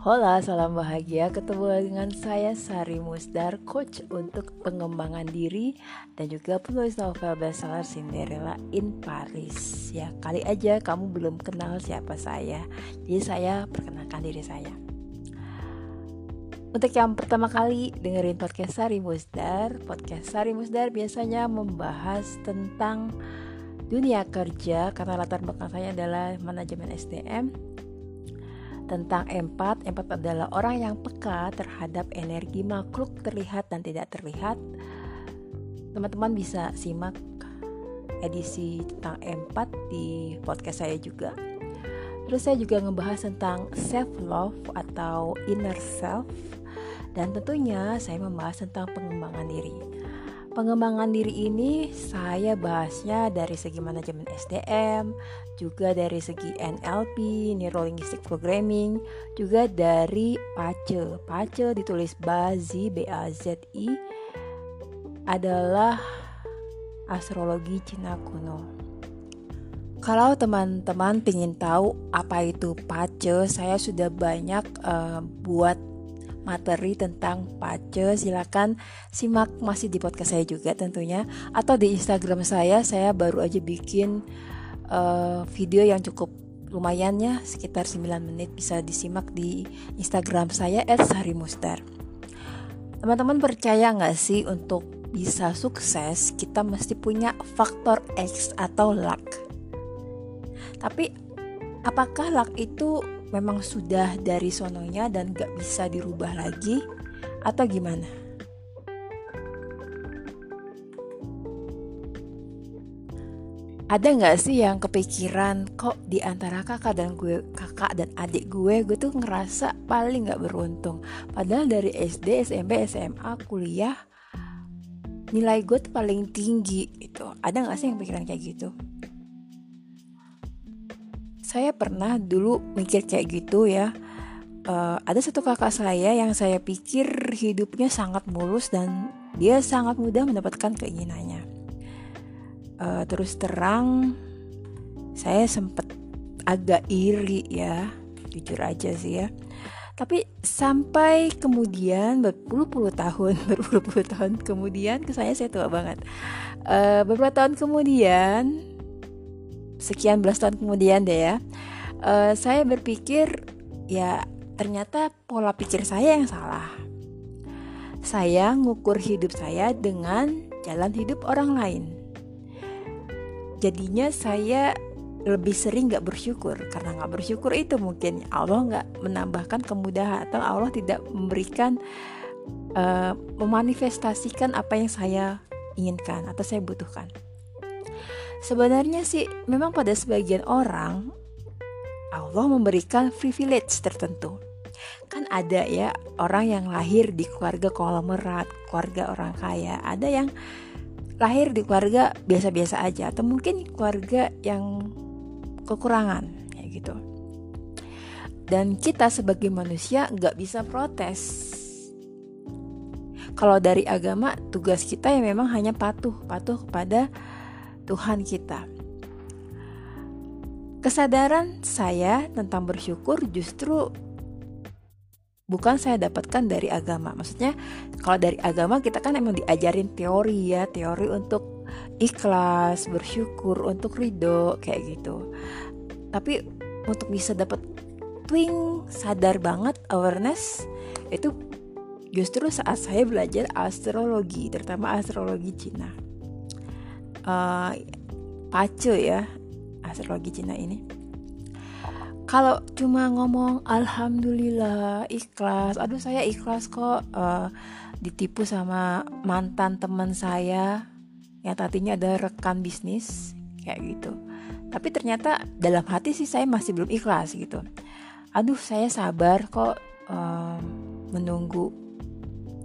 Hola, salam bahagia. Ketemu dengan saya Sari Musdar, coach untuk pengembangan diri dan juga penulis novel bestseller Cinderella in Paris. Ya, kali aja kamu belum kenal siapa saya. Jadi saya perkenalkan diri saya. Untuk yang pertama kali dengerin podcast Sari Musdar, podcast Sari Musdar biasanya membahas tentang dunia kerja karena latar belakang saya adalah manajemen SDM tentang empat. Empat adalah orang yang peka terhadap energi makhluk terlihat dan tidak terlihat. Teman-teman bisa simak edisi tentang empat di podcast saya juga. Terus saya juga ngebahas tentang self love atau inner self dan tentunya saya membahas tentang pengembangan diri. Pengembangan diri ini saya bahasnya dari segi manajemen SDM, juga dari segi NLP, Neuro Linguistic Programming, juga dari PACE. PACE ditulis Bazi, B-A-Z-I, adalah astrologi Cina kuno. Kalau teman-teman ingin tahu apa itu PACE, saya sudah banyak uh, buat materi tentang pace silakan simak masih di podcast saya juga tentunya atau di Instagram saya saya baru aja bikin uh, video yang cukup lumayan ya sekitar 9 menit bisa disimak di Instagram saya @sarimustar. Teman-teman percaya nggak sih untuk bisa sukses kita mesti punya faktor X atau luck. Tapi apakah luck itu memang sudah dari sononya dan gak bisa dirubah lagi atau gimana? Ada nggak sih yang kepikiran kok di antara kakak dan gue, kakak dan adik gue, gue tuh ngerasa paling nggak beruntung. Padahal dari SD, SMP, SMA, kuliah, nilai gue tuh paling tinggi itu. Ada nggak sih yang pikiran kayak gitu? Saya pernah dulu mikir kayak gitu ya. Uh, ada satu kakak saya yang saya pikir hidupnya sangat mulus dan dia sangat mudah mendapatkan keinginannya. Uh, terus terang saya sempat agak iri ya jujur aja sih ya. Tapi sampai kemudian berpuluh-puluh tahun berpuluh-puluh tahun kemudian ke saya saya tua banget. Uh, beberapa tahun kemudian sekian belas tahun kemudian deh ya. Uh, saya berpikir ya ternyata pola pikir saya yang salah. Saya ngukur hidup saya dengan jalan hidup orang lain. Jadinya saya lebih sering gak bersyukur karena gak bersyukur itu mungkin Allah gak menambahkan kemudahan atau Allah tidak memberikan uh, memanifestasikan apa yang saya inginkan atau saya butuhkan. Sebenarnya sih memang pada sebagian orang Allah memberikan privilege tertentu. Kan ada ya orang yang lahir di keluarga konglomerat, keluarga orang kaya. Ada yang lahir di keluarga biasa-biasa aja atau mungkin keluarga yang kekurangan kayak gitu. Dan kita sebagai manusia nggak bisa protes. Kalau dari agama tugas kita ya memang hanya patuh, patuh kepada Tuhan kita. Kesadaran saya tentang bersyukur justru bukan saya dapatkan dari agama. Maksudnya kalau dari agama kita kan emang diajarin teori ya, teori untuk ikhlas, bersyukur, untuk ridho kayak gitu. Tapi untuk bisa dapat twing sadar banget awareness itu justru saat saya belajar astrologi, terutama astrologi Cina uh, pace ya astrologi Cina ini. Kalau cuma ngomong alhamdulillah ikhlas aduh saya ikhlas kok uh, ditipu sama mantan teman saya yang tadinya ada rekan bisnis kayak gitu. Tapi ternyata dalam hati sih saya masih belum ikhlas gitu. Aduh saya sabar kok um, menunggu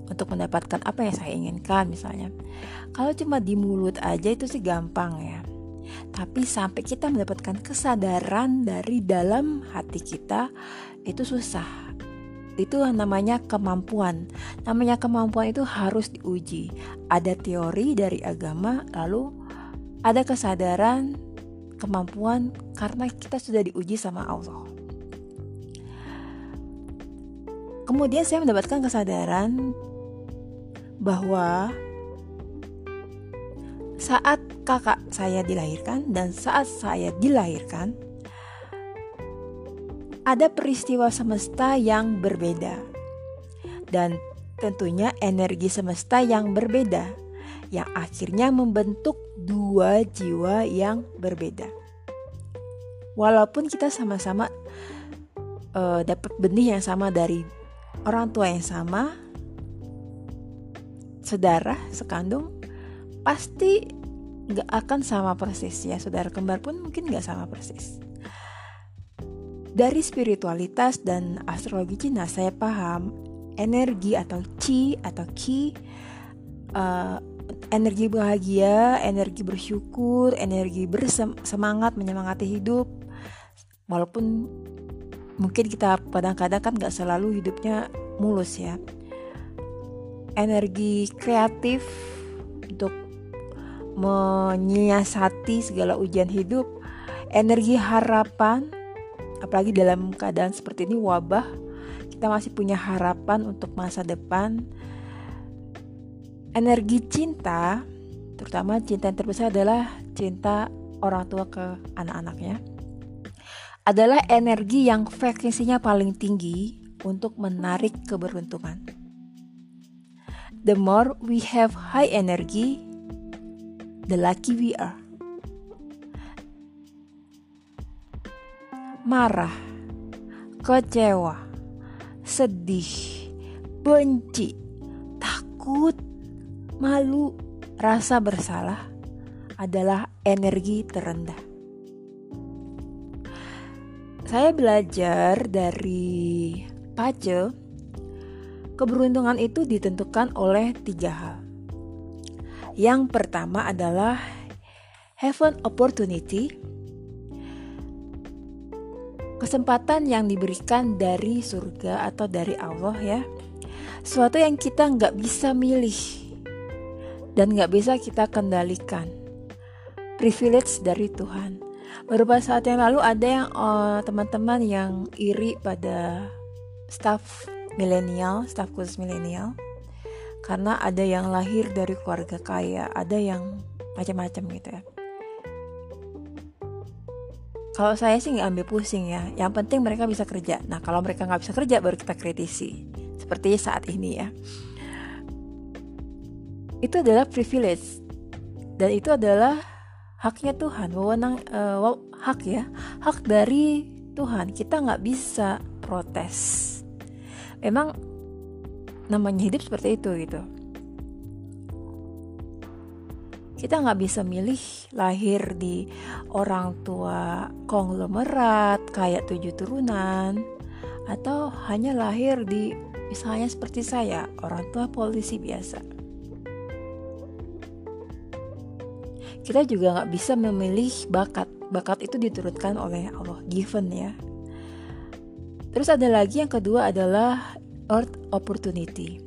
untuk mendapatkan apa yang saya inginkan misalnya. Kalau cuma di mulut aja itu sih gampang ya. Tapi sampai kita mendapatkan kesadaran dari dalam hati kita itu susah. Itu namanya kemampuan. Namanya kemampuan itu harus diuji. Ada teori dari agama, lalu ada kesadaran, kemampuan karena kita sudah diuji sama Allah. kemudian saya mendapatkan kesadaran bahwa saat kakak saya dilahirkan dan saat saya dilahirkan ada peristiwa semesta yang berbeda dan tentunya energi semesta yang berbeda yang akhirnya membentuk dua jiwa yang berbeda. Walaupun kita sama-sama uh, dapat benih yang sama dari orang tua yang sama, saudara sekandung, pasti nggak akan sama persis ya. Saudara kembar pun mungkin nggak sama persis. Dari spiritualitas dan astrologi Cina saya paham energi atau chi atau ki uh, energi bahagia, energi bersyukur, energi bersemangat menyemangati hidup. Walaupun mungkin kita kadang-kadang kan nggak selalu hidupnya mulus ya. Energi kreatif untuk menyiasati segala ujian hidup, energi harapan apalagi dalam keadaan seperti ini wabah kita masih punya harapan untuk masa depan energi cinta terutama cinta yang terbesar adalah cinta orang tua ke anak-anaknya adalah energi yang frekuensinya paling tinggi untuk menarik keberuntungan. The more we have high energy, the lucky we are. marah, kecewa, sedih, benci, takut, malu, rasa bersalah adalah energi terendah. Saya belajar dari Pace, keberuntungan itu ditentukan oleh tiga hal. Yang pertama adalah heaven opportunity, kesempatan yang diberikan dari surga atau dari Allah ya. Suatu yang kita nggak bisa milih dan nggak bisa kita kendalikan. Privilege dari Tuhan. Beberapa saat yang lalu ada yang teman eh, teman-teman yang iri pada staff milenial staff khusus milenial karena ada yang lahir dari keluarga kaya ada yang macam-macam gitu ya kalau saya sih nggak ambil pusing ya. Yang penting mereka bisa kerja. Nah kalau mereka nggak bisa kerja baru kita kritisi. Seperti saat ini ya. Itu adalah privilege dan itu adalah haknya Tuhan. Wewenang uh, hak ya, hak dari Tuhan. Kita nggak bisa protes. Memang namanya hidup seperti itu gitu. Kita nggak bisa milih lahir di orang tua konglomerat kayak tujuh turunan atau hanya lahir di misalnya seperti saya orang tua polisi biasa. Kita juga nggak bisa memilih bakat. Bakat itu diturunkan oleh Allah given ya. Terus ada lagi yang kedua adalah earth opportunity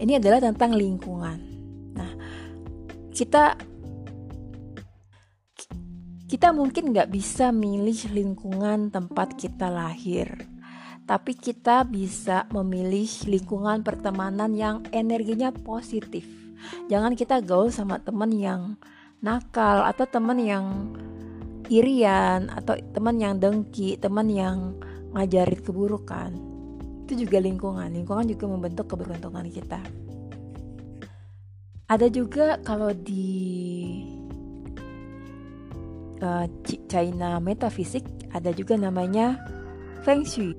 ini adalah tentang lingkungan nah kita kita mungkin nggak bisa milih lingkungan tempat kita lahir, tapi kita bisa memilih lingkungan pertemanan yang energinya positif. Jangan kita gaul sama teman yang nakal atau teman yang irian atau teman yang dengki, teman yang ngajarin keburukan. Itu juga lingkungan. Lingkungan juga membentuk keberuntungan kita. Ada juga kalau di uh, China metafisik ada juga namanya Feng Shui.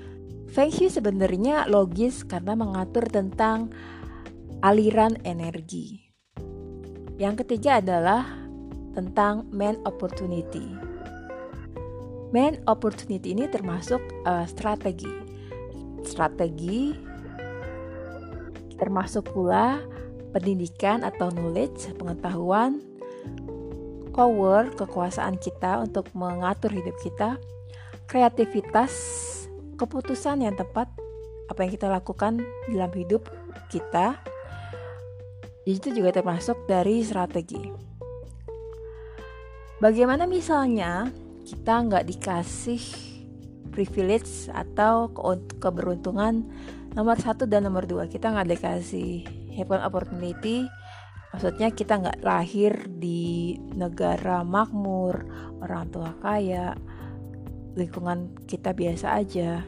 Feng Shui sebenarnya logis karena mengatur tentang aliran energi. Yang ketiga adalah tentang man opportunity. Man opportunity ini termasuk uh, strategi. Strategi termasuk pula pendidikan atau knowledge, pengetahuan, power, kekuasaan kita untuk mengatur hidup kita, kreativitas, keputusan yang tepat, apa yang kita lakukan dalam hidup kita, itu juga termasuk dari strategi. Bagaimana misalnya kita nggak dikasih privilege atau ke keberuntungan nomor satu dan nomor dua. Kita nggak dikasih have opportunity. Maksudnya kita nggak lahir di negara makmur orang tua kaya lingkungan kita biasa aja.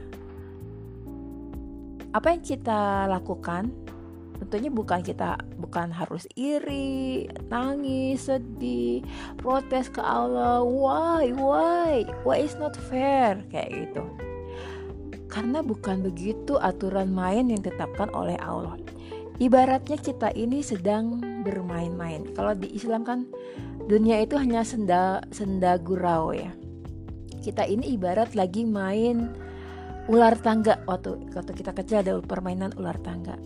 Apa yang kita lakukan tentunya bukan kita bukan harus iri nangis sedih protes ke Allah why why why is not fair kayak gitu karena bukan begitu aturan main yang ditetapkan oleh Allah ibaratnya kita ini sedang bermain-main. Kalau di Islam kan dunia itu hanya senda senda gurau ya. Kita ini ibarat lagi main ular tangga waktu waktu kita kecil ada permainan ular tangga.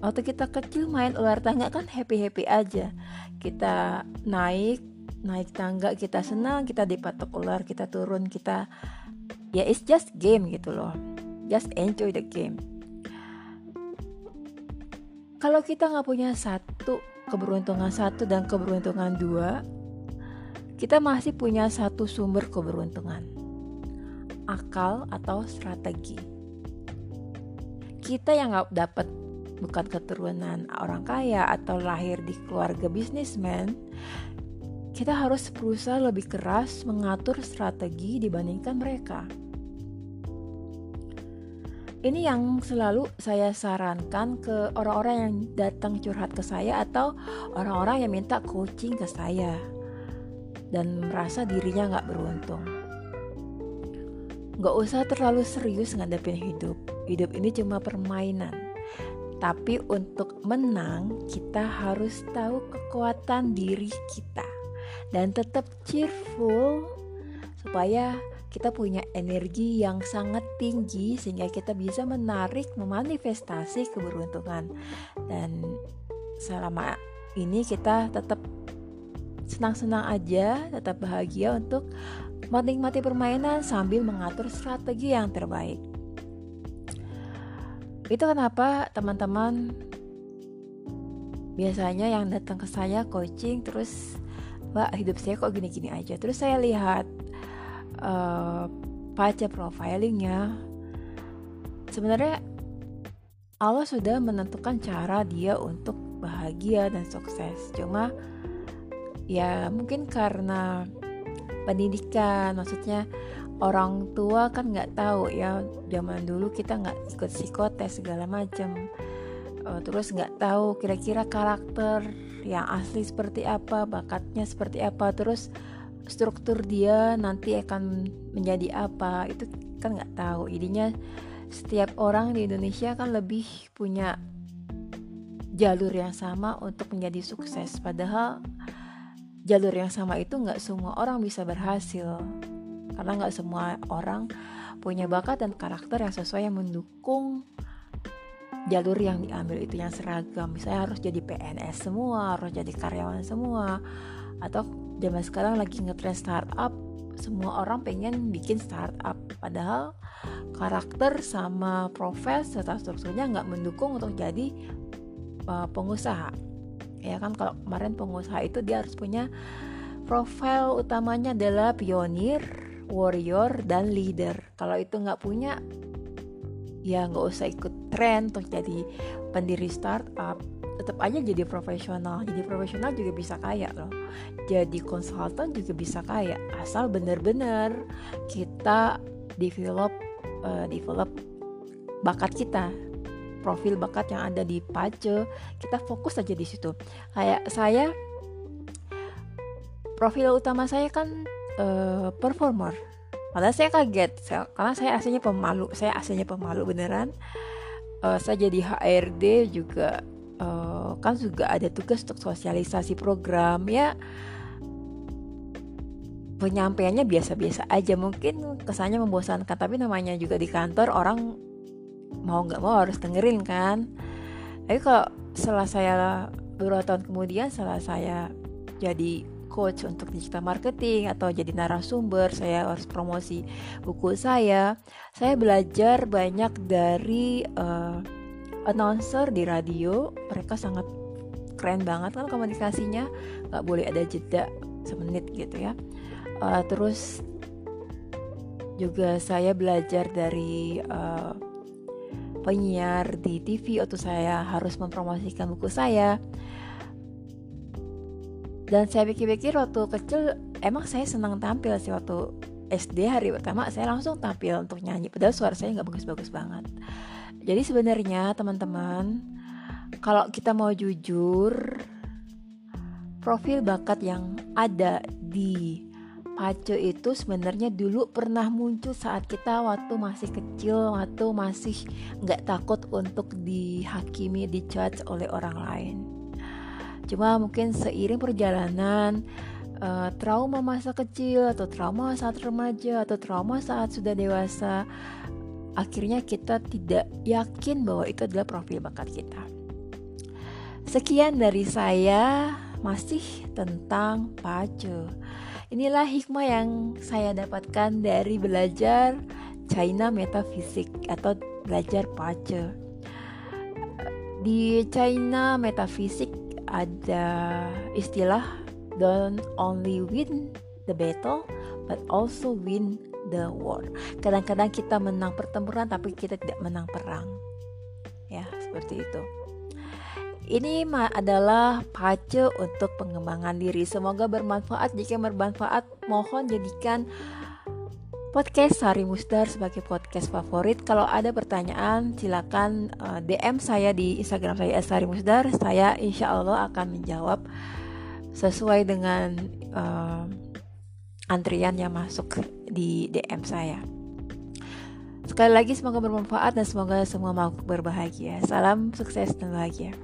Waktu kita kecil main ular tangga kan happy-happy aja. Kita naik naik tangga kita senang, kita dipatok ular, kita turun, kita ya it's just game gitu loh. Just enjoy the game kalau kita nggak punya satu keberuntungan satu dan keberuntungan dua, kita masih punya satu sumber keberuntungan, akal atau strategi. Kita yang nggak dapat bukan keturunan orang kaya atau lahir di keluarga bisnismen, kita harus berusaha lebih keras mengatur strategi dibandingkan mereka. Ini yang selalu saya sarankan ke orang-orang yang datang curhat ke saya atau orang-orang yang minta coaching ke saya dan merasa dirinya nggak beruntung. Nggak usah terlalu serius ngadepin hidup. Hidup ini cuma permainan. Tapi untuk menang, kita harus tahu kekuatan diri kita. Dan tetap cheerful supaya kita punya energi yang sangat tinggi sehingga kita bisa menarik memanifestasi keberuntungan. Dan selama ini kita tetap senang-senang aja tetap bahagia untuk menikmati permainan sambil mengatur strategi yang terbaik itu kenapa teman-teman? Biasanya yang datang ke saya coaching terus mbak hidup saya kok gini-gini aja. Terus saya lihat uh, baca profilingnya. Sebenarnya Allah sudah menentukan cara dia untuk bahagia dan sukses. Cuma ya mungkin karena pendidikan maksudnya orang tua kan nggak tahu ya zaman dulu kita nggak ikut psikotes segala macam uh, terus nggak tahu kira-kira karakter yang asli seperti apa bakatnya seperti apa terus struktur dia nanti akan menjadi apa itu kan nggak tahu. Jadinya setiap orang di Indonesia kan lebih punya jalur yang sama untuk menjadi sukses. Padahal jalur yang sama itu nggak semua orang bisa berhasil karena nggak semua orang punya bakat dan karakter yang sesuai yang mendukung jalur yang diambil itu yang seragam. Misalnya harus jadi PNS semua harus jadi karyawan semua atau zaman sekarang lagi ngetrend startup semua orang pengen bikin startup. Padahal karakter sama profes serta strukturnya nggak mendukung untuk jadi uh, pengusaha. Ya kan kalau kemarin pengusaha itu dia harus punya profil utamanya adalah pionir warrior dan leader. Kalau itu nggak punya ya nggak usah ikut tren untuk jadi pendiri startup. Tetap aja jadi profesional. Jadi profesional juga bisa kaya loh. Jadi konsultan juga bisa kaya. Asal bener-bener kita develop uh, develop bakat kita. Profil bakat yang ada di Pace kita fokus aja di situ. Kayak saya profil utama saya kan uh, performer. Padahal saya kaget saya, karena saya aslinya pemalu saya aslinya pemalu beneran. Uh, saya jadi HRD juga uh, kan juga ada tugas untuk sosialisasi program ya. Penyampaiannya biasa-biasa aja mungkin kesannya membosankan tapi namanya juga di kantor orang mau nggak mau harus dengerin kan. Tapi kalau setelah saya beberapa tahun kemudian setelah saya jadi coach untuk digital marketing atau jadi narasumber saya harus promosi buku saya. Saya belajar banyak dari uh, announcer di radio. Mereka sangat keren banget kan komunikasinya. Nggak boleh ada jeda semenit gitu ya. Uh, terus juga saya belajar dari uh, penyiar di TV waktu saya harus mempromosikan buku saya dan saya pikir-pikir waktu kecil emang saya senang tampil sih waktu SD hari pertama saya langsung tampil untuk nyanyi padahal suara saya nggak bagus-bagus banget jadi sebenarnya teman-teman kalau kita mau jujur profil bakat yang ada di Pace itu sebenarnya dulu pernah muncul saat kita waktu masih kecil, waktu masih nggak takut untuk dihakimi, dijudge oleh orang lain. Cuma mungkin seiring perjalanan, uh, trauma masa kecil atau trauma saat remaja atau trauma saat sudah dewasa, akhirnya kita tidak yakin bahwa itu adalah profil bakat kita. Sekian dari saya masih tentang pace. Inilah hikmah yang saya dapatkan dari belajar China Metaphysics atau belajar pace. Di China Metaphysics ada istilah don't only win the battle but also win the war. Kadang-kadang kita menang pertempuran tapi kita tidak menang perang. Ya, seperti itu. Ini adalah pace untuk pengembangan diri. Semoga bermanfaat. Jika bermanfaat, mohon jadikan podcast Sari Musdar sebagai podcast favorit. Kalau ada pertanyaan, silakan uh, eh, DM saya di Instagram saya Sari Musdar. Saya insya Allah akan menjawab sesuai dengan uh, antrian yang masuk di DM saya. Sekali lagi semoga bermanfaat dan semoga semua makhluk berbahagia. Salam sukses dan bahagia.